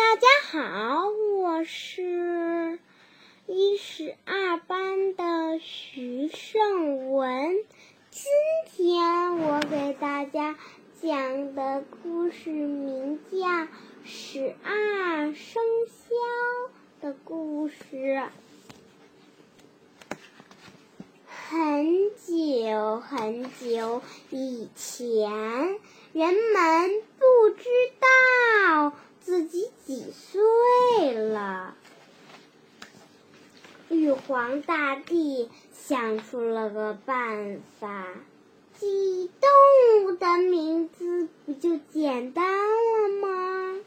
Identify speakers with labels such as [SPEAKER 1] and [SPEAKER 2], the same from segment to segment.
[SPEAKER 1] 大家好，我是一十二班的徐胜文。今天我给大家讲的故事名叫《十二生肖的故事》。很久很久以前，人们不知道王大帝想出了个办法，记动物的名字不就简单了吗？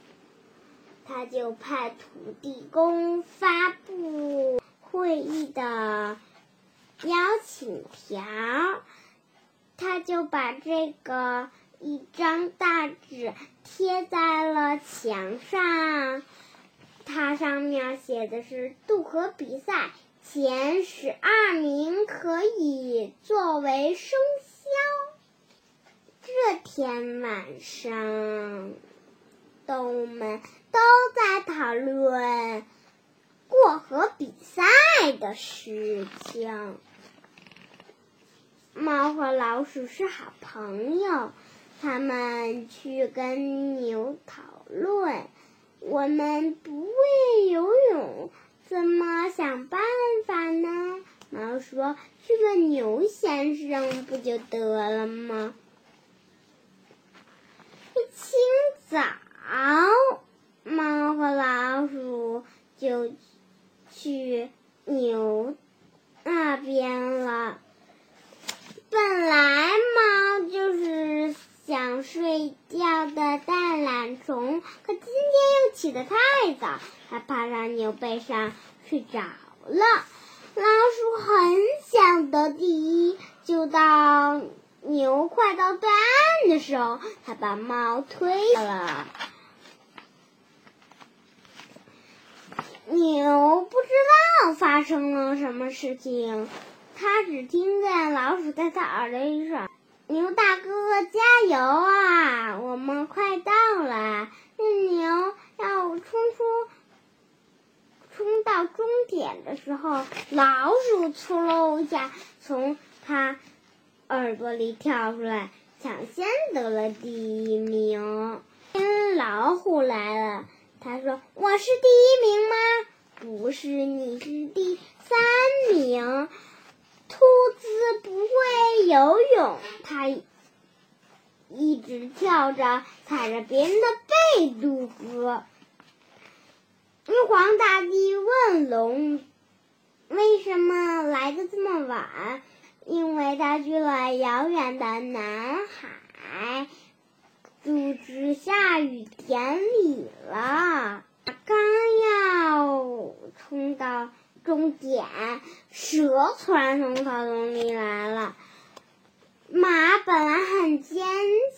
[SPEAKER 1] 他就派土地公发布会议的。邀请条，他就把这个一张大纸贴在了墙上，它上面写的是渡河比赛前十二名可以作为生肖。这天晚上，动物们都在讨论过河比赛的事情。猫和老鼠是好朋友，他们去跟牛讨论：“我们不会游泳，怎么想办法呢？”猫说：“去问牛先生不就得了吗？”一清早，猫和老鼠就去牛那边了。本来猫就是想睡觉的大懒虫，可今起得太早，它爬上牛背上睡着了。老鼠很想得第一，就到牛快到对岸的时候，它把猫推了。牛不知道发生了什么事情。他只听见老鼠在他耳朵里说：“牛大哥，加油啊！我们快到了。”那牛要冲出、冲到终点的时候，老鼠嗖喽一下从他耳朵里跳出来，抢先得了第一名。老虎来了，他说：“我是第一名吗？不是，你是第三名。”兔子不会游泳，它一直跳着，踩着别人的背渡河。玉皇大帝问龙：“为什么来的这么晚？”因为他去了遥远的南海，组织下雨典礼了。刚要冲到。终点，蛇突然从草丛里来了。马本来很坚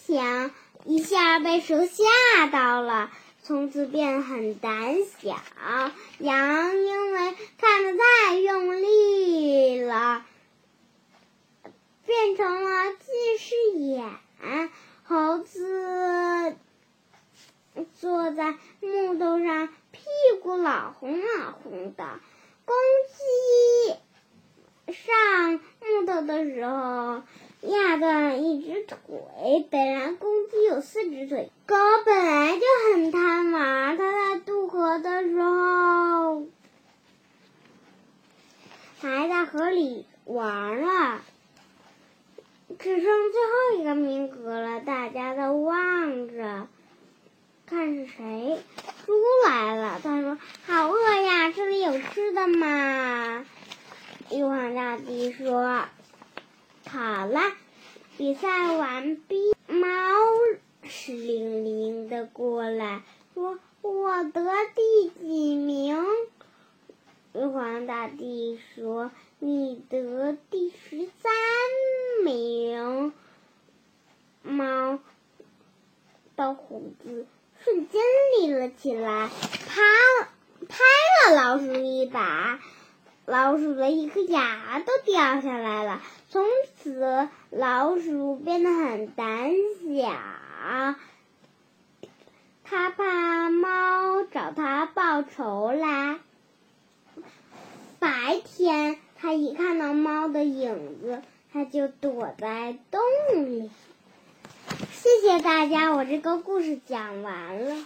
[SPEAKER 1] 强，一下被蛇吓到了，从此变很胆小。羊因为看得太用力了，变成了近视眼。猴子坐在木头上，屁股老红老红的。公鸡上木头的时候压断一只腿。本来公鸡有四只腿。狗本来就很贪玩，它在渡河的时候还在河里玩了。只剩最后一个名额了，大家都望着，看是谁。猪来了，他说：“好饿呀，这里有吃的吗？”玉皇大帝说：“好了，比赛完毕。”猫湿淋淋的过来，说：“我得第几名？”玉皇大帝说：“你得第十三名。”猫的胡子。瞬间立了起来，啪，拍了老鼠一把，老鼠的一颗牙都掉下来了。从此，老鼠变得很胆小，它怕猫找他报仇来。白天，他一看到猫的影子，他就躲在洞里。谢谢大家，我这个故事讲完了。